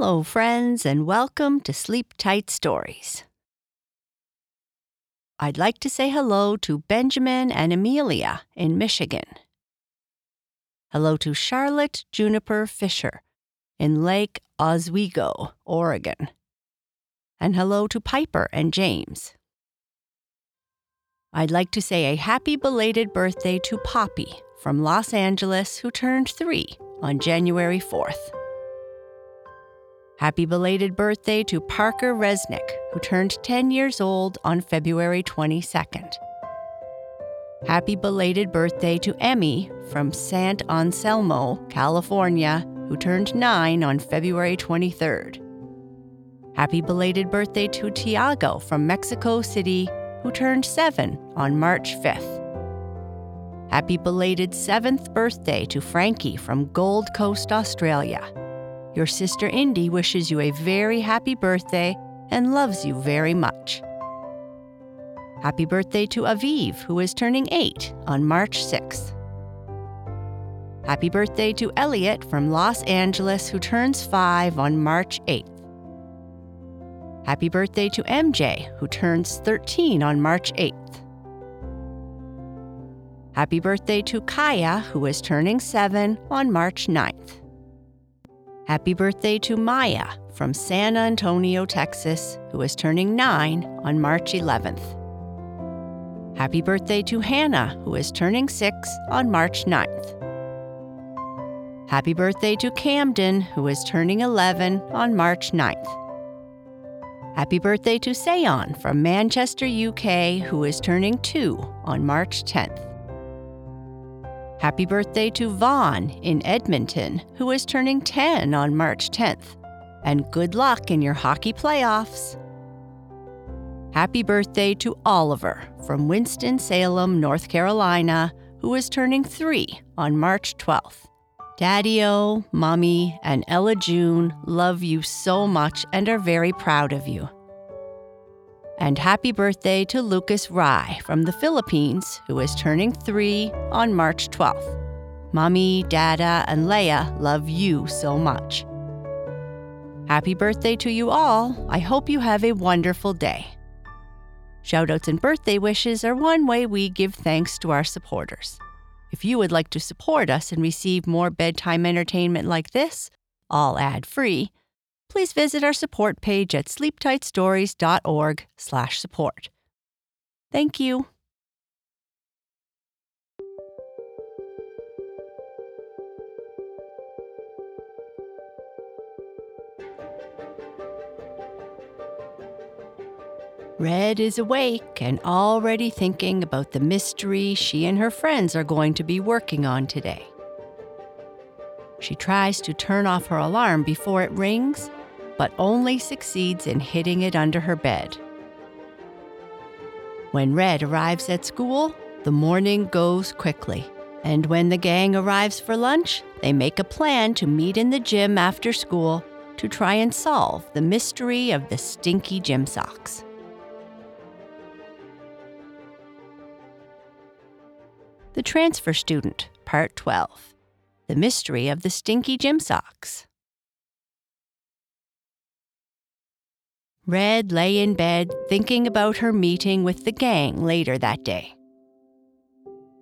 Hello, friends, and welcome to Sleep Tight Stories. I'd like to say hello to Benjamin and Amelia in Michigan. Hello to Charlotte Juniper Fisher in Lake Oswego, Oregon. And hello to Piper and James. I'd like to say a happy belated birthday to Poppy from Los Angeles, who turned three on January 4th. Happy belated birthday to Parker Resnick, who turned 10 years old on February 22nd. Happy belated birthday to Emmy from San Anselmo, California, who turned 9 on February 23rd. Happy belated birthday to Tiago from Mexico City, who turned 7 on March 5th. Happy belated 7th birthday to Frankie from Gold Coast, Australia. Your sister Indy wishes you a very happy birthday and loves you very much. Happy birthday to Aviv, who is turning 8 on March 6th. Happy birthday to Elliot from Los Angeles, who turns 5 on March 8th. Happy birthday to MJ, who turns 13 on March 8th. Happy birthday to Kaya, who is turning 7 on March 9th. Happy birthday to Maya from San Antonio, Texas, who is turning 9 on March 11th. Happy birthday to Hannah, who is turning 6 on March 9th. Happy birthday to Camden, who is turning 11 on March 9th. Happy birthday to Sayon from Manchester, UK, who is turning 2 on March 10th. Happy birthday to Vaughn in Edmonton, who is turning 10 on March 10th. And good luck in your hockey playoffs. Happy birthday to Oliver from Winston-Salem, North Carolina, who is turning 3 on March 12th. Daddy O, Mommy, and Ella June love you so much and are very proud of you. And happy birthday to Lucas Rai from the Philippines, who is turning three on March 12th. Mommy, Dada, and Leia love you so much. Happy birthday to you all. I hope you have a wonderful day. Shoutouts and birthday wishes are one way we give thanks to our supporters. If you would like to support us and receive more bedtime entertainment like this, all ad-free, please visit our support page at sleeptightstories.org slash support. Thank you. Red is awake and already thinking about the mystery she and her friends are going to be working on today. She tries to turn off her alarm before it rings, but only succeeds in hitting it under her bed. When Red arrives at school, the morning goes quickly. And when the gang arrives for lunch, they make a plan to meet in the gym after school to try and solve the mystery of the stinky gym socks. The Transfer Student, Part 12 The Mystery of the Stinky Gym Socks. Red lay in bed thinking about her meeting with the gang later that day.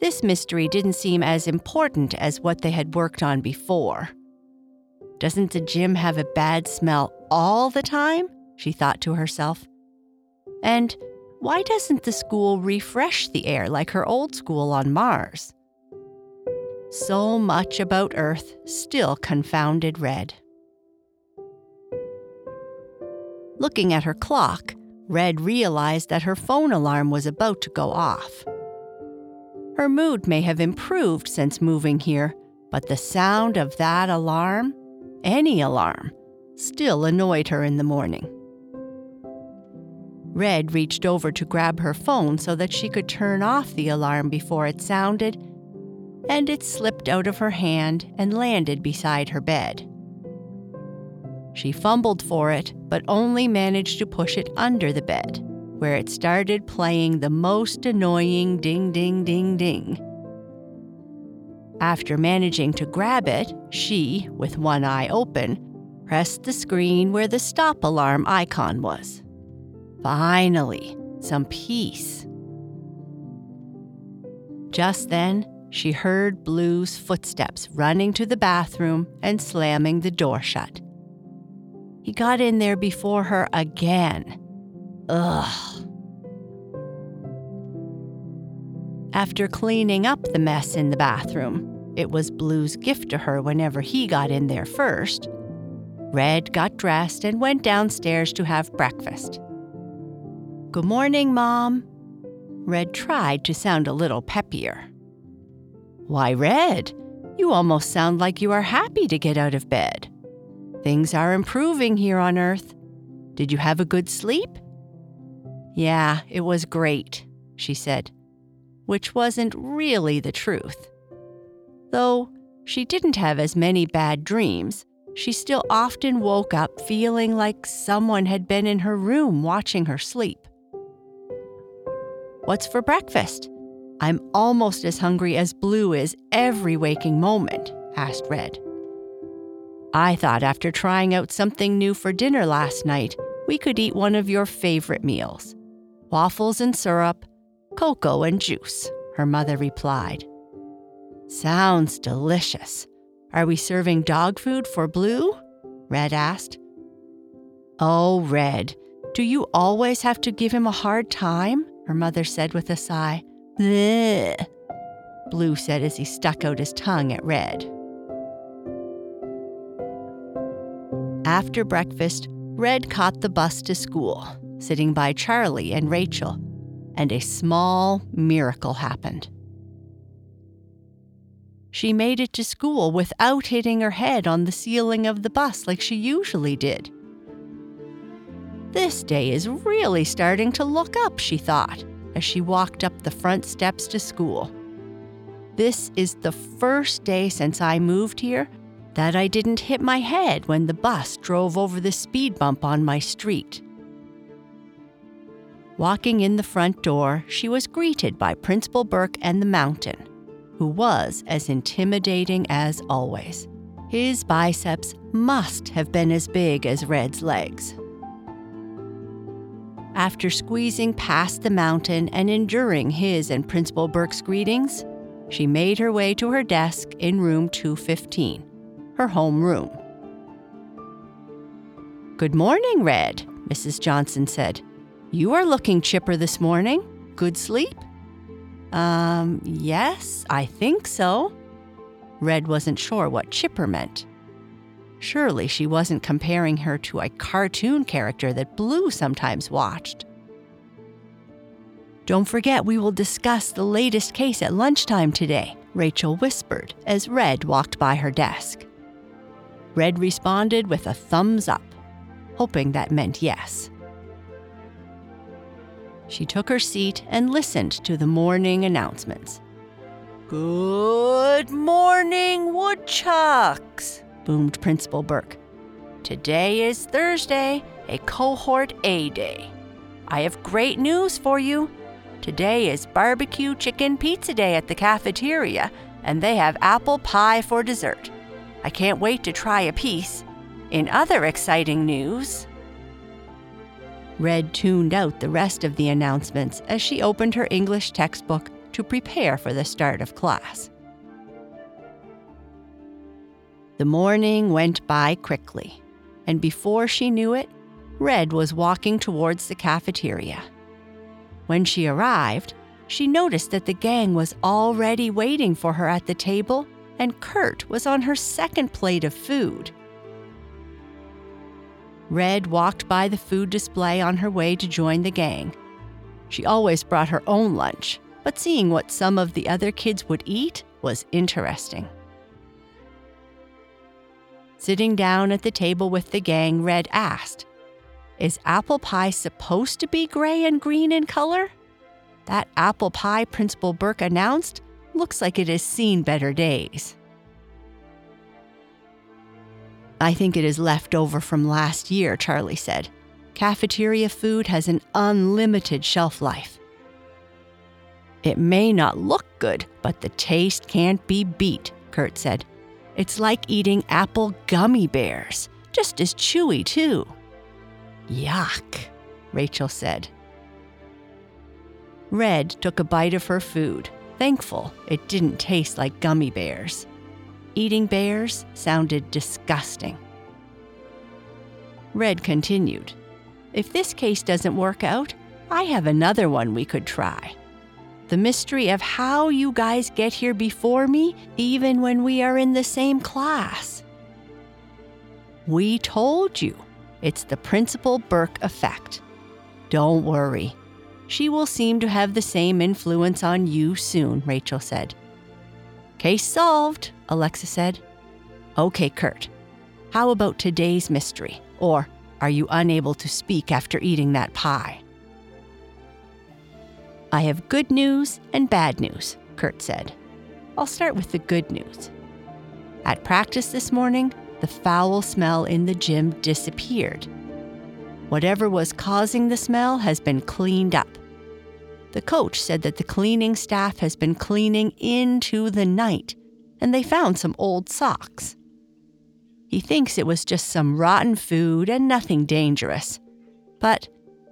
This mystery didn't seem as important as what they had worked on before. Doesn't the gym have a bad smell all the time? She thought to herself. And why doesn't the school refresh the air like her old school on Mars? So much about Earth still confounded Red. Looking at her clock, Red realized that her phone alarm was about to go off. Her mood may have improved since moving here, but the sound of that alarm, any alarm, still annoyed her in the morning. Red reached over to grab her phone so that she could turn off the alarm before it sounded, and it slipped out of her hand and landed beside her bed. She fumbled for it, but only managed to push it under the bed, where it started playing the most annoying ding ding ding ding. After managing to grab it, she, with one eye open, pressed the screen where the stop alarm icon was. Finally, some peace. Just then, she heard Blue's footsteps running to the bathroom and slamming the door shut. He got in there before her again. Ugh. After cleaning up the mess in the bathroom, it was Blue's gift to her whenever he got in there first. Red got dressed and went downstairs to have breakfast. Good morning, Mom. Red tried to sound a little peppier. Why, Red, you almost sound like you are happy to get out of bed. Things are improving here on Earth. Did you have a good sleep? Yeah, it was great, she said, which wasn't really the truth. Though she didn't have as many bad dreams, she still often woke up feeling like someone had been in her room watching her sleep. What's for breakfast? I'm almost as hungry as Blue is every waking moment, asked Red. I thought after trying out something new for dinner last night, we could eat one of your favorite meals waffles and syrup, cocoa and juice, her mother replied. Sounds delicious. Are we serving dog food for Blue? Red asked. Oh, Red, do you always have to give him a hard time? her mother said with a sigh. Bleh, Blue said as he stuck out his tongue at Red. After breakfast, Red caught the bus to school, sitting by Charlie and Rachel, and a small miracle happened. She made it to school without hitting her head on the ceiling of the bus like she usually did. This day is really starting to look up, she thought, as she walked up the front steps to school. This is the first day since I moved here that I didn't hit my head when the bus drove over the speed bump on my street. Walking in the front door, she was greeted by Principal Burke and the mountain, who was as intimidating as always. His biceps must have been as big as Red's legs. After squeezing past the mountain and enduring his and Principal Burke's greetings, she made her way to her desk in room 215, her home room. Good morning, Red, Mrs. Johnson said. You are looking chipper this morning. Good sleep? Um, yes, I think so. Red wasn't sure what chipper meant. Surely she wasn't comparing her to a cartoon character that Blue sometimes watched. Don't forget, we will discuss the latest case at lunchtime today, Rachel whispered as Red walked by her desk. Red responded with a thumbs up, hoping that meant yes. She took her seat and listened to the morning announcements. Good morning, woodchucks! boomed Principal Burke. Today is Thursday, a cohort A day. I have great news for you. Today is barbecue chicken pizza day at the cafeteria, and they have apple pie for dessert. I can't wait to try a piece. In other exciting news, Red tuned out the rest of the announcements as she opened her English textbook to prepare for the start of class. The morning went by quickly, and before she knew it, Red was walking towards the cafeteria. When she arrived, she noticed that the gang was already waiting for her at the table, and Kurt was on her second plate of food. Red walked by the food display on her way to join the gang. She always brought her own lunch, but seeing what some of the other kids would eat was interesting. Sitting down at the table with the gang, Red asked, Is apple pie supposed to be gray and green in color? That apple pie Principal Burke announced looks like it has seen better days. I think it is left over from last year, Charlie said. Cafeteria food has an unlimited shelf life. It may not look good, but the taste can't be beat, Kurt said. It's like eating apple gummy bears. just as chewy, too. Yuck, Rachel said. Red took a bite of her food, thankful it didn't taste like gummy bears. Eating bears sounded disgusting. Red continued, If this case doesn't work out, I have another one we could try. The mystery of how you guys get here before me, even when we are in the same class. We told you. It's the Principal Burke effect. Don't worry. She will seem to have the same influence on you soon, Rachel said. Case solved, Alexa said. Okay, Kurt. How about today's mystery? Or are you unable to speak after eating that pie? I have good news and bad news, Kurt said. I'll start with the good news. At practice this morning, the foul smell in the gym disappeared. Whatever was causing the smell has been cleaned up. The coach said that the cleaning staff has been cleaning into the night, and they found some old socks. He thinks it was just some rotten food and nothing dangerous. But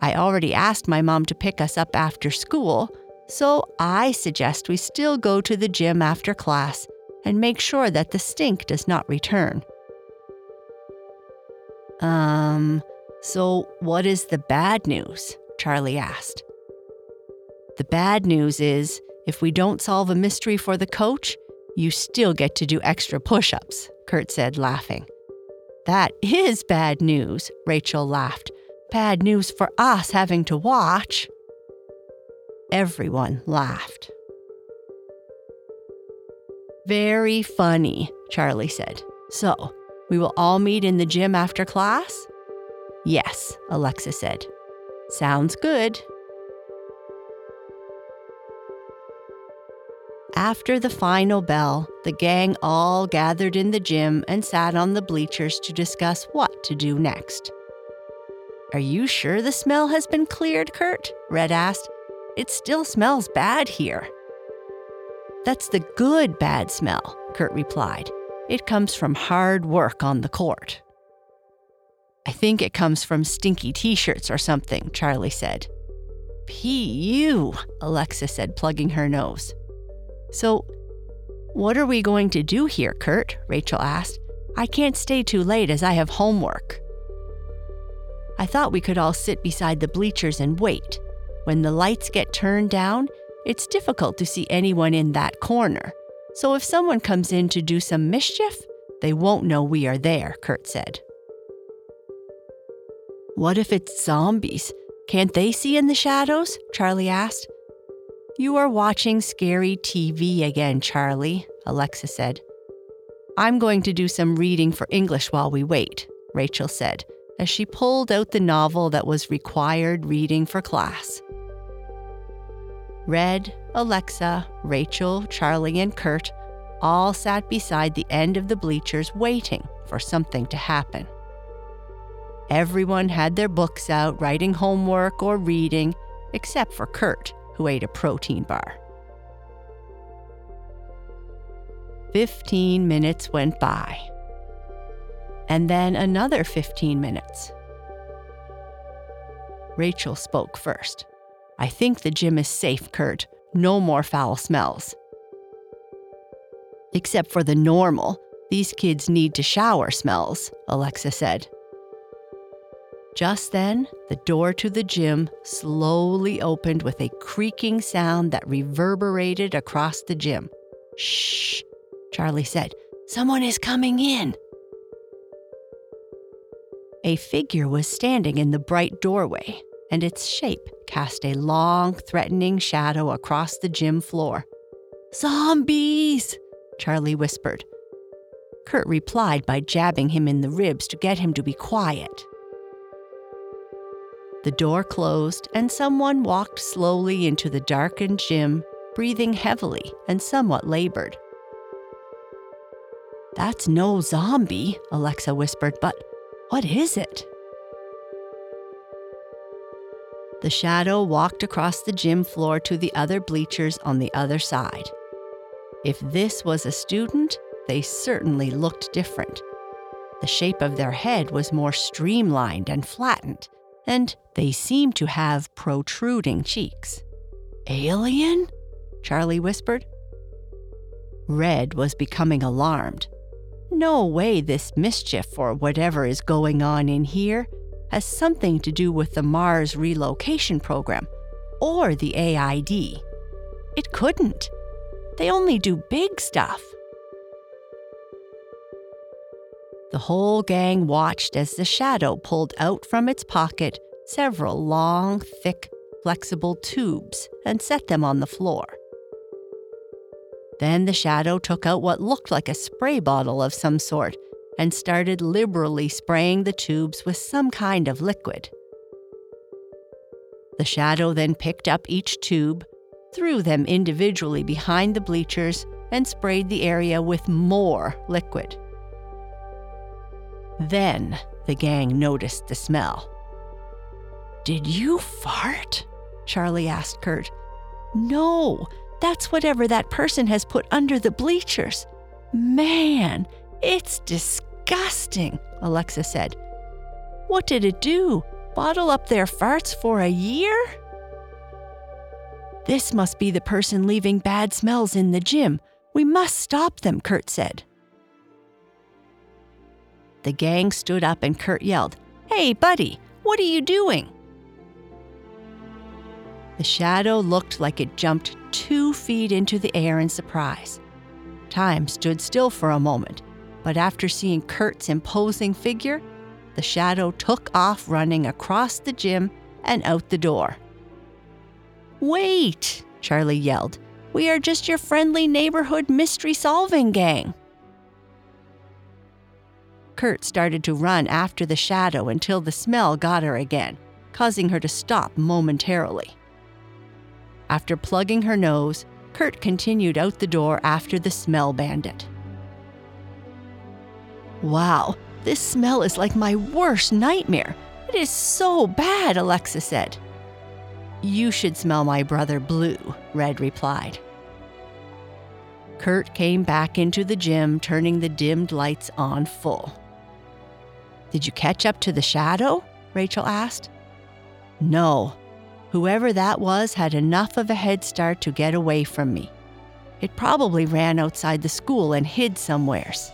I already asked my mom to pick us up after school, so I suggest we still go to the gym after class and make sure that the stink does not return. Um, so what is the bad news? Charlie asked. The bad news is if we don't solve a mystery for the coach, you still get to do extra push ups, Kurt said, laughing. That is bad news, Rachel laughed. Bad news for us having to watch. Everyone laughed. Very funny, Charlie said. So, we will all meet in the gym after class? Yes, Alexa said. Sounds good. After the final bell, the gang all gathered in the gym and sat on the bleachers to discuss what to do next. Are you sure the smell has been cleared, Kurt? Red asked. It still smells bad here. That's the good bad smell, Kurt replied. It comes from hard work on the court. I think it comes from stinky t shirts or something, Charlie said. P.U., Alexa said, plugging her nose. So, what are we going to do here, Kurt? Rachel asked. I can't stay too late as I have homework. I thought we could all sit beside the bleachers and wait. When the lights get turned down, it's difficult to see anyone in that corner. So if someone comes in to do some mischief, they won't know we are there, Kurt said. What if it's zombies? Can't they see in the shadows? Charlie asked. You are watching scary TV again, Charlie, Alexa said. I'm going to do some reading for English while we wait, Rachel said, as she pulled out the novel that was required reading for class. Red, Alexa, Rachel, Charlie, and Kurt all sat beside the end of the bleachers waiting for something to happen. Everyone had their books out, writing homework or reading, except for Kurt, who ate a protein bar. Fifteen minutes went by. And then another 15 minutes. Rachel spoke first. I think the gym is safe, Kurt. No more foul smells. Except for the normal, these kids need to shower smells, Alexa said. Just then, the door to the gym slowly opened with a creaking sound that reverberated across the gym. Shh, Charlie said. Someone is coming in. A figure was standing in the bright doorway and its shape cast a long, threatening shadow across the gym floor. Zombies! Charlie whispered. Kurt replied by jabbing him in the ribs to get him to be quiet. The door closed, and someone walked slowly into the darkened gym, breathing heavily and somewhat labored. That's no zombie, Alexa whispered, but what is it? The shadow walked across the gym floor to the other bleachers on the other side. If this was a student, they certainly looked different. The shape of their head was more streamlined and flattened, and they seemed to have protruding cheeks. Alien? Charlie whispered. Red was becoming alarmed. No way this mischief or whatever is going on in here has something to do with the Mars relocation program or the AID. It couldn't. They only do big stuff. The whole gang watched as the shadow pulled out from its pocket several long, thick, flexible tubes and set them on the floor. Then the shadow took out what looked like a spray bottle of some sort and started liberally spraying the tubes with some kind of liquid. The shadow then picked up each tube, threw them individually behind the bleachers, and sprayed the area with more liquid. Then the gang noticed the smell. Did you fart? Charlie asked Kurt. No, that's whatever that person has put under the bleachers. Man, it's disgusting, Alexa said. What did it do? Bottle up their farts for a year? This must be the person leaving bad smells in the gym. We must stop them, Kurt said. The gang stood up and Kurt yelled, Hey, buddy, what are you doing? The shadow looked like it jumped two feet into the air in surprise. Time stood still for a moment, but after seeing Kurt's imposing figure, the shadow took off running across the gym and out the door. Wait, Charlie yelled. We are just your friendly neighborhood mystery solving gang. Kurt started to run after the shadow until the smell got her again, causing her to stop momentarily. After plugging her nose, Kurt continued out the door after the smell bandit. Wow, this smell is like my worst nightmare. It is so bad, Alexa said. You should smell my brother Blue, Red replied. Kurt came back into the gym, turning the dimmed lights on full. Did you catch up to the shadow? Rachel asked. No, Whoever that was had enough of a head start to get away from me. It probably ran outside the school and hid somewheres.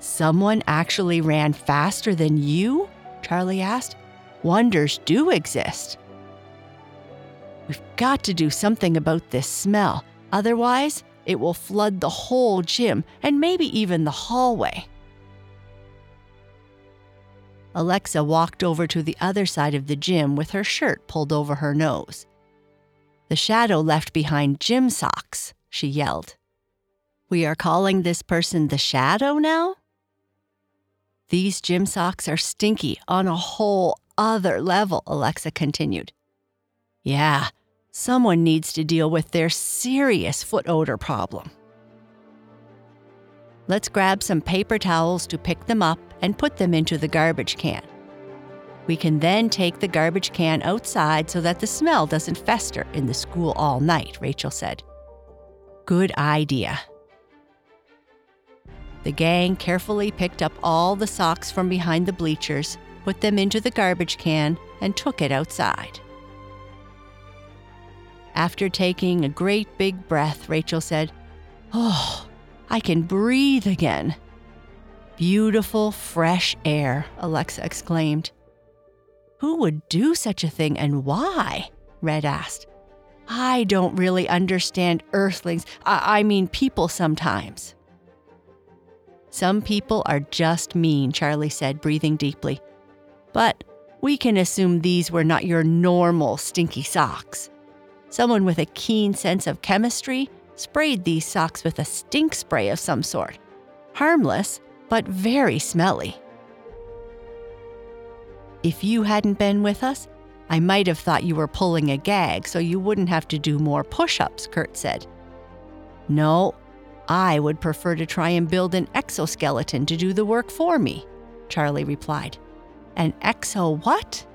Someone actually ran faster than you? Charlie asked. Wonders do exist. We've got to do something about this smell, otherwise, it will flood the whole gym and maybe even the hallway. Alexa walked over to the other side of the gym with her shirt pulled over her nose. The shadow left behind gym socks, she yelled. We are calling this person the shadow now? These gym socks are stinky on a whole other level, Alexa continued. Yeah, someone needs to deal with their serious foot odor problem. Let's grab some paper towels to pick them up and put them into the garbage can. We can then take the garbage can outside so that the smell doesn't fester in the school all night, Rachel said. Good idea. The gang carefully picked up all the socks from behind the bleachers, put them into the garbage can, and took it outside. After taking a great big breath, Rachel said, Oh, I can breathe again. Beautiful, fresh air, Alexa exclaimed. Who would do such a thing and why? Red asked. I don't really understand earthlings, I, I mean people sometimes. Some people are just mean, Charlie said, breathing deeply. But we can assume these were not your normal stinky socks. Someone with a keen sense of chemistry sprayed these socks with a stink spray of some sort. Harmless, but very smelly. If you hadn't been with us, I might have thought you were pulling a gag so you wouldn't have to do more push ups, Kurt said. No, I would prefer to try and build an exoskeleton to do the work for me, Charlie replied. An exo what?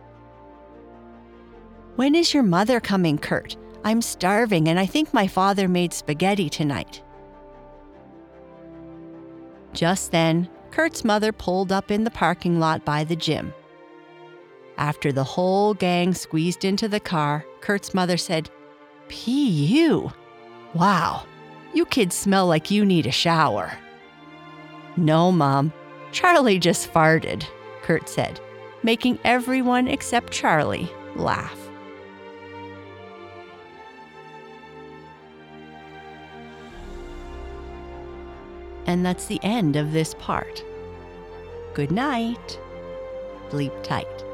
When is your mother coming, Kurt? I'm starving and I think my father made spaghetti tonight. Just then, Kurt's mother pulled up in the parking lot by the gym. After the whole gang squeezed into the car, Kurt's mother said, P.U. Wow, you kids smell like you need a shower. No, Mom. Charlie just farted, Kurt said, making everyone except Charlie laugh. And that's the end of this part. Good night. Sleep tight.